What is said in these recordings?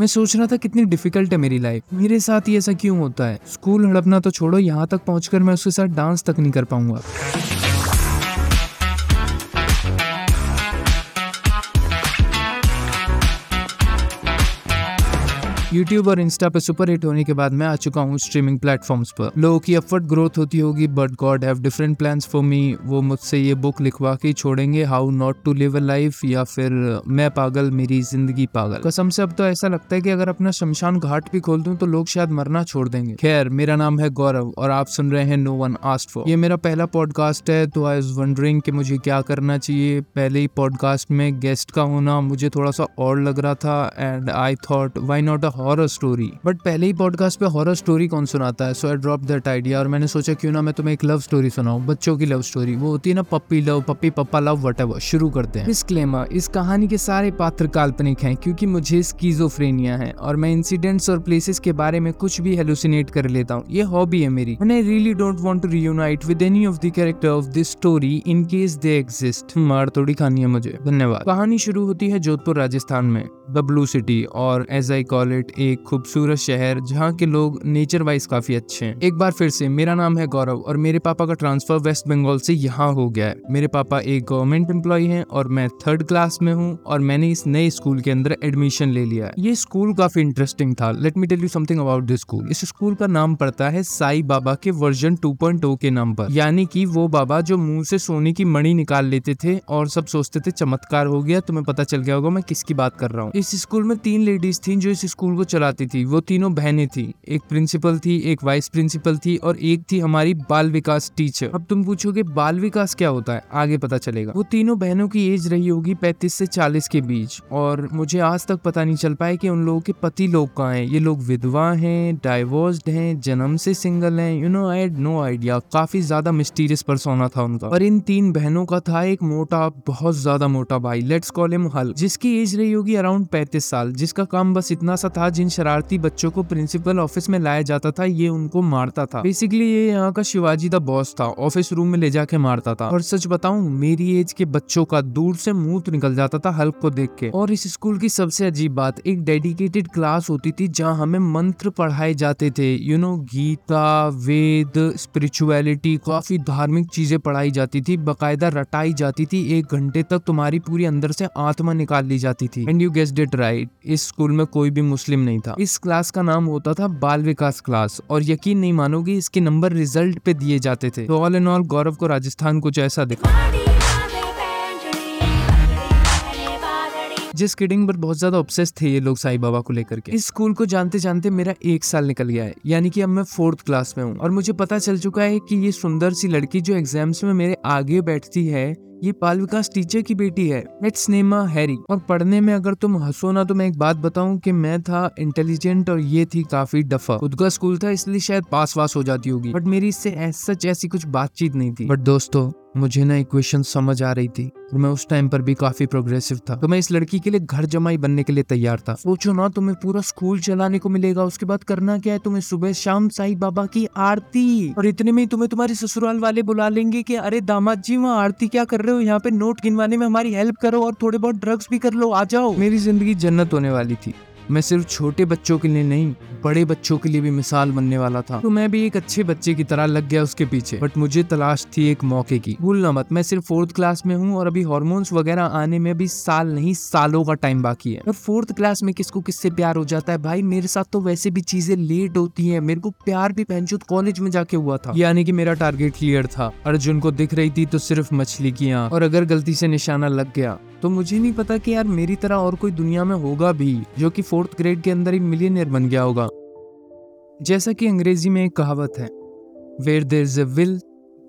मैं सोच रहा था कितनी डिफ़िकल्ट है मेरी लाइफ मेरे साथ ही ऐसा क्यों होता है? स्कूल हड़पना तो छोड़ो, यहाँ तक पहुँच मैं उसके साथ डांस तक नहीं कर पाऊँगा। यूट्यूब और इंस्टा पे सुपर हिट होने के बाद मैं आ चुका हूँ स्ट्रीमिंग प्लेटफॉर्म्स पर। लोगों की अपवर्ड ग्रोथ होती होगी but God have different plans for me वो मुझसे ये बुक लिखवा के छोड़ेंगे how not to live a life या फिर, मैं पागल, मेरी ज़िंदगी पागल। कसम से अब तो ऐसा लगता है कि अगर अपना शमशान घाट भी खोल दूँ तो लोग शायद मरना छोड़ देंगे। खैर, मेरा नाम है गौरव और आप सुन रहे हैं नो वन आस्ट फॉर ये मेरा पहला पॉडकास्ट है तो आई वॉज़ वंडरिंग कि मुझे क्या करना चाहिए। पहले ही पॉडकास्ट में गेस्ट का होना मुझे थोड़ा सा और लग रहा था and I thought why not a horror story but पहले ही पॉडकास्ट पे हॉरर स्टोरी कौन सुनाता है? So I drop that idea और मैंने सोचा, क्यों ना मैं तुम्हें एक लव स्टोरी सुनाऊं? बच्चों की लव स्टोरी वो होती है ना पप्पी लव पप्पी पप्पा लव वट शुरू करते हैं। डिस्क्लेमर इस कहानी के सारे पात्र काल्पनिक हैं क्योंकि मुझे स्कीजोफ्रेनिया है और मैं इंसिडेंट्स और प्लेसेस के बारे में कुछ भी हेलुसिनेट कर लेता हूँ। ये हॉबी है मेरी। And really don't want to reunite with any of the character of this story in case they exist मार थोड़ी खानी है मुझे। धन्यवाद। कहानी शुरू होती है जोधपुर, राजस्थान में। द ब्लू सिटी और एज आई कॉल इट एक खूबसूरत शहर जहाँ के लोग नेचर वाइज काफ़ी अच्छे हैं। एक बार फिर से, मेरा नाम है गौरव और मेरे पापा का ट्रांसफ़र वेस्ट बंगाल से यहाँ हो गया है। मेरे पापा एक गवर्नमेंट एम्प्लॉय हैं और मैं थर्ड क्लास में हूँ और मैंने इस नए स्कूल के अंदर एडमिशन ले लिया है। ये स्कूल काफ़ी इंटरेस्टिंग था। Let me tell you something about this school इस स्कूल का नाम पड़ता है साई बाबा के वर्जन 2.0 के नाम पर। यानी कि वो बाबा जो मुँह से सोने की मणि निकाल लेते थे और सब सोचते थे, चमत्कार हो गया, तुम्हें पता चल गया होगा मैं किसकी बात कर रहा हूँ। इस स्कूल में तीन लेडीज़ थी जो इस स्कूल को चलाती थी। वो तीनों बहनें थी। एक प्रिंसिपल थी, एक वाइस प्रिंसिपल थी और एक थी हमारी बाल विकास टीचर। अब तुम पूछोगे, बाल विकास क्या होता है? आगे पता चलेगा। वो तीनों बहनों की एज रही होगी पैंतीस से चालीस के बीच और मुझे आज तक पता नहीं चल पाया कि उन लोगों के पति लोग कहाँ हैं। ये लोग विधवा हैं डाइवोर्स्ड हैं, जन्म से सिंगल हैं। You know I had no idea काफ़ी ज़्यादा मिस्टीरियस पर्सोना था उनका। और इन तीन बहनों का था एक मोटा, बहुत ज़्यादा मोटा भाई। लेट्स कॉल हिम हल जिसकी एज रही होगी अराउंड पैंतीस साल। जिसका काम बस इतना सा था जिन शरारती बच्चों को प्रिंसिपल ऑफ़िस में लाया जाता था, ये उनको मारता था। बेसिकली ये यहाँ का शिवाजी द बॉस था ऑफ़िस रूम में ले जाके मारता था। और सच बताऊँ, मेरी एज के बच्चों का दूर से मुँह तो निकल जाता था हल्क को देख के। और इस स्कूल की सबसे अजीब बात, एक डेडिकेटेड क्लास होती थी जहाँ हमें मंत्र पढ़ाए जाते थे। You know Gita, Veda spirituality काफ़ी धार्मिक चीज़ें पढ़ाई जाती थी, बकायदा रटाई जाती थी, एक घंटे तक तुम्हारी पूरी अंदर से आत्मा निकाल ली जाती थी। And you guessed it right इस स्कूल में कोई भी मुस्लिम नहीं था। इस क्लास का नाम होता था बाल विकास क्लास और यकीन नहीं मानोगे इसके नंबर रिज़ल्ट पे दिए जाते थे। तो ऑल इन ऑल गौरव को राजस्थान कुछ ऐसा दिखा। जिस किडिंग पर बहुत ज़्यादा ऑब्सेस थे ये लोग साई बाबा को लेकर के। इस स्कूल को जानते जानते मेरा एक साल निकल गया है, यानी कि अब मैं फोर्थ क्लास में हूँ। और मुझे पता चल चुका है कि ये सुंदर सी लड़की जो एग्ज़ाम्स में मेरे आगे बैठती है ये बाल विकास टीचर की बेटी है लेट्स नेम हैरी। और पढ़ने में अगर तुम हंसो ना तो मैं एक बात बताऊँ कि मैं था इंटेलिजेंट और ये थी काफ़ी डफा। खुद का स्कूल था, इसलिए शायद पास वास हो जाती होगी। बट मेरी इससे सच ऐसी कुछ बातचीत नहीं थी। बट दोस्तों, मुझे ना इक्वेशन समझ आ रही थी, और मैं उस टाइम पर भी काफ़ी प्रोग्रेसिव था। तो मैं इस लड़की के लिए घर जमाई बनने के लिए तैयार था। सोचो ना, तुम्हें पूरा स्कूल चलाने को मिलेगा। उसके बाद करना क्या है? तुम्हें सुबह शाम साई बाबा की आरती। और इतने में तुम्हें तुम्हारे ससुराल वाले बुला लेंगे कि, अरे दामाद जी, वहाँ आरती क्या कर रहे हो यहाँ पे नोट गिनवाने में हमारी हेल्प करो और थोड़े बहुत ड्रग्स भी कर लो, आ जाओ। मेरी ज़िंदगी जन्नत होने वाली थी। मैं सिर्फ़ छोटे बच्चों के लिए नहीं, बड़े बच्चों के लिए भी मिसाल बनने वाला था। तो मैं भी एक अच्छे बच्चे की तरह लग गया उसके पीछे, बट मुझे तलाश थी एक मौके की। भूलना मत, मैं सिर्फ़ फोर्थ क्लास में हूँ और अभी हॉर्मोन्स वगैरह आने में भी साल नहीं, सालों का टाइम बाकी है। और फोर्थ क्लास में किसको किससे प्यार हो जाता है? भाई, मेरे साथ तो वैसे भी चीज़ें लेट होती है। मेरे को प्यार भी पहनचुत कॉलेज में जाके हुआ था। यानी कि मेरा टारगेट क्लियर था। अर्जुन को दिख रही थी तो सिर्फ़ मछली की आँख। और अगर गलती से निशाना लग गया तो मुझे नहीं पता कि यार मेरी तरह और कोई दुनिया में होगा भी, जो कि फोर्थ ग्रेड के अंदर ही मिलियनियर बन गया होगा। जैसा कि अंग्रेज़ी में एक कहावत है where there is a will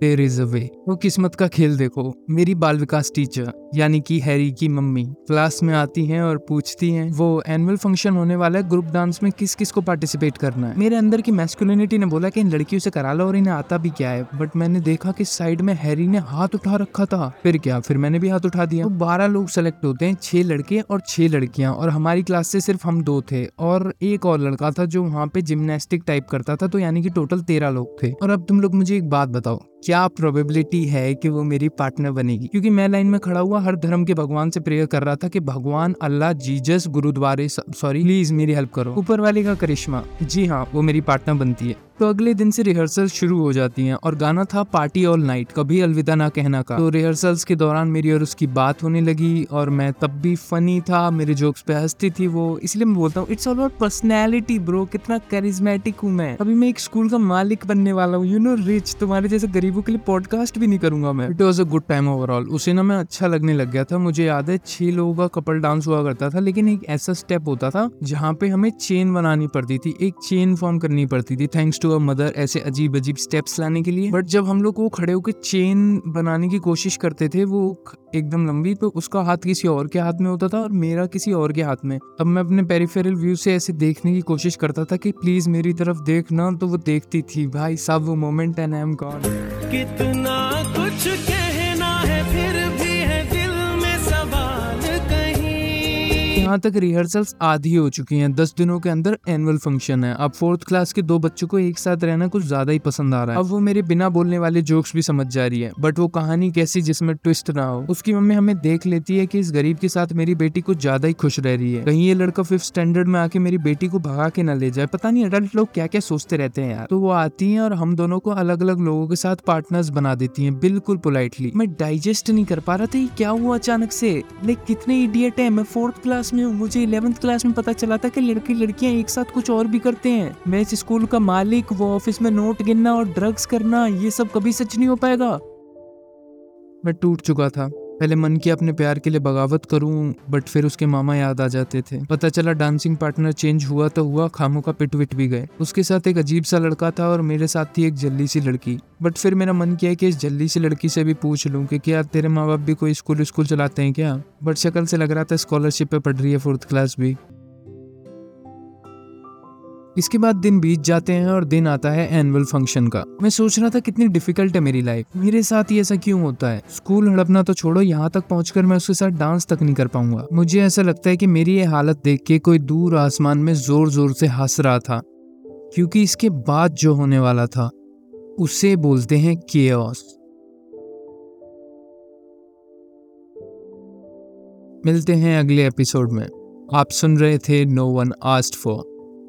there is a way वो किस्मत का खेल देखो, मेरी बाल विकास टीचर यानी कि हैरी की मम्मी क्लास में आती हैं और पूछती हैं, वो एनुअल फ़ंक्शन होने वाला है ग्रुप डांस में किस किस को पार्टिसिपेट करना है? मेरे अंदर की मैस्कुलिनिटी ने बोला कि इन लड़कियों से करा लो और इन्हें आता भी क्या है बट मैंने देखा कि साइड में हैरी ने हाथ उठा रखा था। फिर क्या? फिर मैंने भी हाथ उठा दिया। तो बारह लोग सेलेक्ट होते हैं, छह लड़के और छह लड़कियाँ, और हमारी क्लास से सिर्फ़ हम दो थे, और एक और लड़का था जो वहाँ पे जिमनास्टिक टाइप करता था तो यानी कि टोटल तेरह लोग थे। और अब तुम लोग मुझे एक बात बताओ, क्या प्रोबेबिलिटी है कि वो मेरी पार्टनर बनेगी? क्योंकि मैं लाइन में खड़ा हुआ हर धर्म के भगवान से प्रेयर कर रहा था कि भगवान अल्लाह, जीजस, गुरुद्वारे सॉरी प्लीज़ मेरी हेल्प करो। ऊपर वाले का करिश्मा। जी हाँ वो मेरी पार्टनर बनती है। तो अगले दिन से रिहर्सल शुरू हो जाती हैं और गाना था पार्टी ऑल नाइट, कभी अलविदा ना कहना का। तो रिहर्सल्स के दौरान मेरी और उसकी बात होने लगी और मैं तब भी फनी था, मेरे जोक्स पे हंसती थी वो, इसलिए मैं बोलता हूँ it's all about personality bro कितना कैरिज्मेटिक हूँ मैं। अभी मैं एक स्कूल का मालिक बनने वाला हूँ यू नो रिच तुम्हारे जैसे गरीबों के लिए पॉडकास्ट भी नहीं करूँगा मैं। It was a good time overall उसे ना मैं अच्छा लगने लग गया था, मुझे याद है, छह लोगों का कपल डांस हुआ करता था, लेकिन एक ऐसा स्टेप होता था जहाँ पे हमें चेन बनानी पड़ती थी, एक चेन फॉर्म करनी पड़ती थी थैंक्स टू अ मदर ऐसे अजीब अजीब स्टेप्स लाने के लिए। बट जब हम लोग वो खड़े होकर चेन बनाने की कोशिश करते थे, वो एकदम लंबी तो उसका हाथ किसी और के हाथ में होता था और मेरा किसी और के हाथ में। अब मैं अपने पेरीफेरल व्यू से ऐसे देखने की कोशिश करता था कि प्लीज़ मेरी तरफ़ देखना तो वो देखती थी, भाई साहब, वो moment and I am gone कितना यहाँ तक रिहर्सल्स आधी हो चुकी हैं। दस दिनों के अंदर एनुअल फ़ंक्शन है। अब फोर्थ क्लास के दो बच्चों को एक साथ रहना कुछ ज़्यादा ही पसंद आ रहा है। अब वो मेरे बिना बोलने वाले जोक्स भी समझ जा रही है। बट वो कहानी कैसी जिसमें ट्विस्ट ना हो। उसकी मम्मी हमें देख लेती है कि इस गरीब के साथ मेरी बेटी कुछ ज़्यादा ही खुश रह रही है। कहीं ये लड़का फिफ्थ स्टैंडर्ड में आके मेरी बेटी को भगा के ना ले जाए। पता नहीं अडल्ट लोग क्या क्या सोचते रहते हैं यार। तो वो आती है और हम दोनों को अलग अलग लोगों के साथ पार्टनर्स बना देती है। बिल्कुल पोलाइटली मैं डाइजेस्ट नहीं कर पा रहा था क्या हुआ अचानक से। लाइक कितने इडियट है। मैं फोर्थ क्लास में हूँ मुझे इलेवंथ क्लास में पता चला था कि लड़की लड़कियाँ एक साथ कुछ और भी करते हैं। मैं इस स्कूल का मालिक, वो ऑफ़िस में नोट गिनना और ड्रग्स करना, ये सब कभी सच नहीं हो पाएगा। मैं टूट चुका था। पहले मन किया अपने प्यार के लिए बगावत करूँ बट फिर उसके मामा याद आ जाते थे। पता चला डांसिंग पार्टनर चेंज हुआ तो हुआ, खामों का पिट विट भी गए। उसके साथ एक अजीब सा लड़का था और मेरे साथ थी एक जल्दी सी लड़की। बट फिर मेरा मन किया कि इस जल्दी सी लड़की से भी पूछ लूँ कि क्या तेरे माँ बाप भी कोई स्कूल स्कूल चलाते हैं क्या? बट शक्ल से लग रहा था स्कॉलरशिप पे पढ़ रही है फोर्थ क्लास भी। इसके बाद दिन बीत जाते हैं और दिन आता है एनुअल फ़ंक्शन का। मैं सोच रहा था कितनी डिफ़िकल्ट है मेरी लाइफ मेरे साथ ही ऐसा क्यों होता है? स्कूल हड़पना तो छोड़ो, यहाँ तक पहुंचकर मैं उसके साथ डांस तक नहीं कर पाऊँगा। मुझे ऐसा लगता है की मेरी ये हालत देख के कोई दूर आसमान में ज़ोर ज़ोर से हंस रहा था, क्योंकि इसके बाद जो होने वाला था, उसे बोलते हैं केओस मिलते हैं अगले एपिसोड में। आप सुन रहे थे नो वन आस्ट फॉर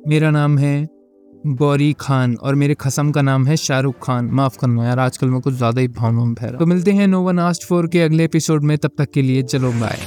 मेरा नाम है गौरी खान और मेरे खसम का नाम है शाहरुख खान। माफ़ करना यार, आजकल मैं कुछ ज़्यादा ही भावनाओं में बह तो मिलते हैं नोवन आस्ट फोर के अगले एपिसोड में, तब तक के लिए चलो बाय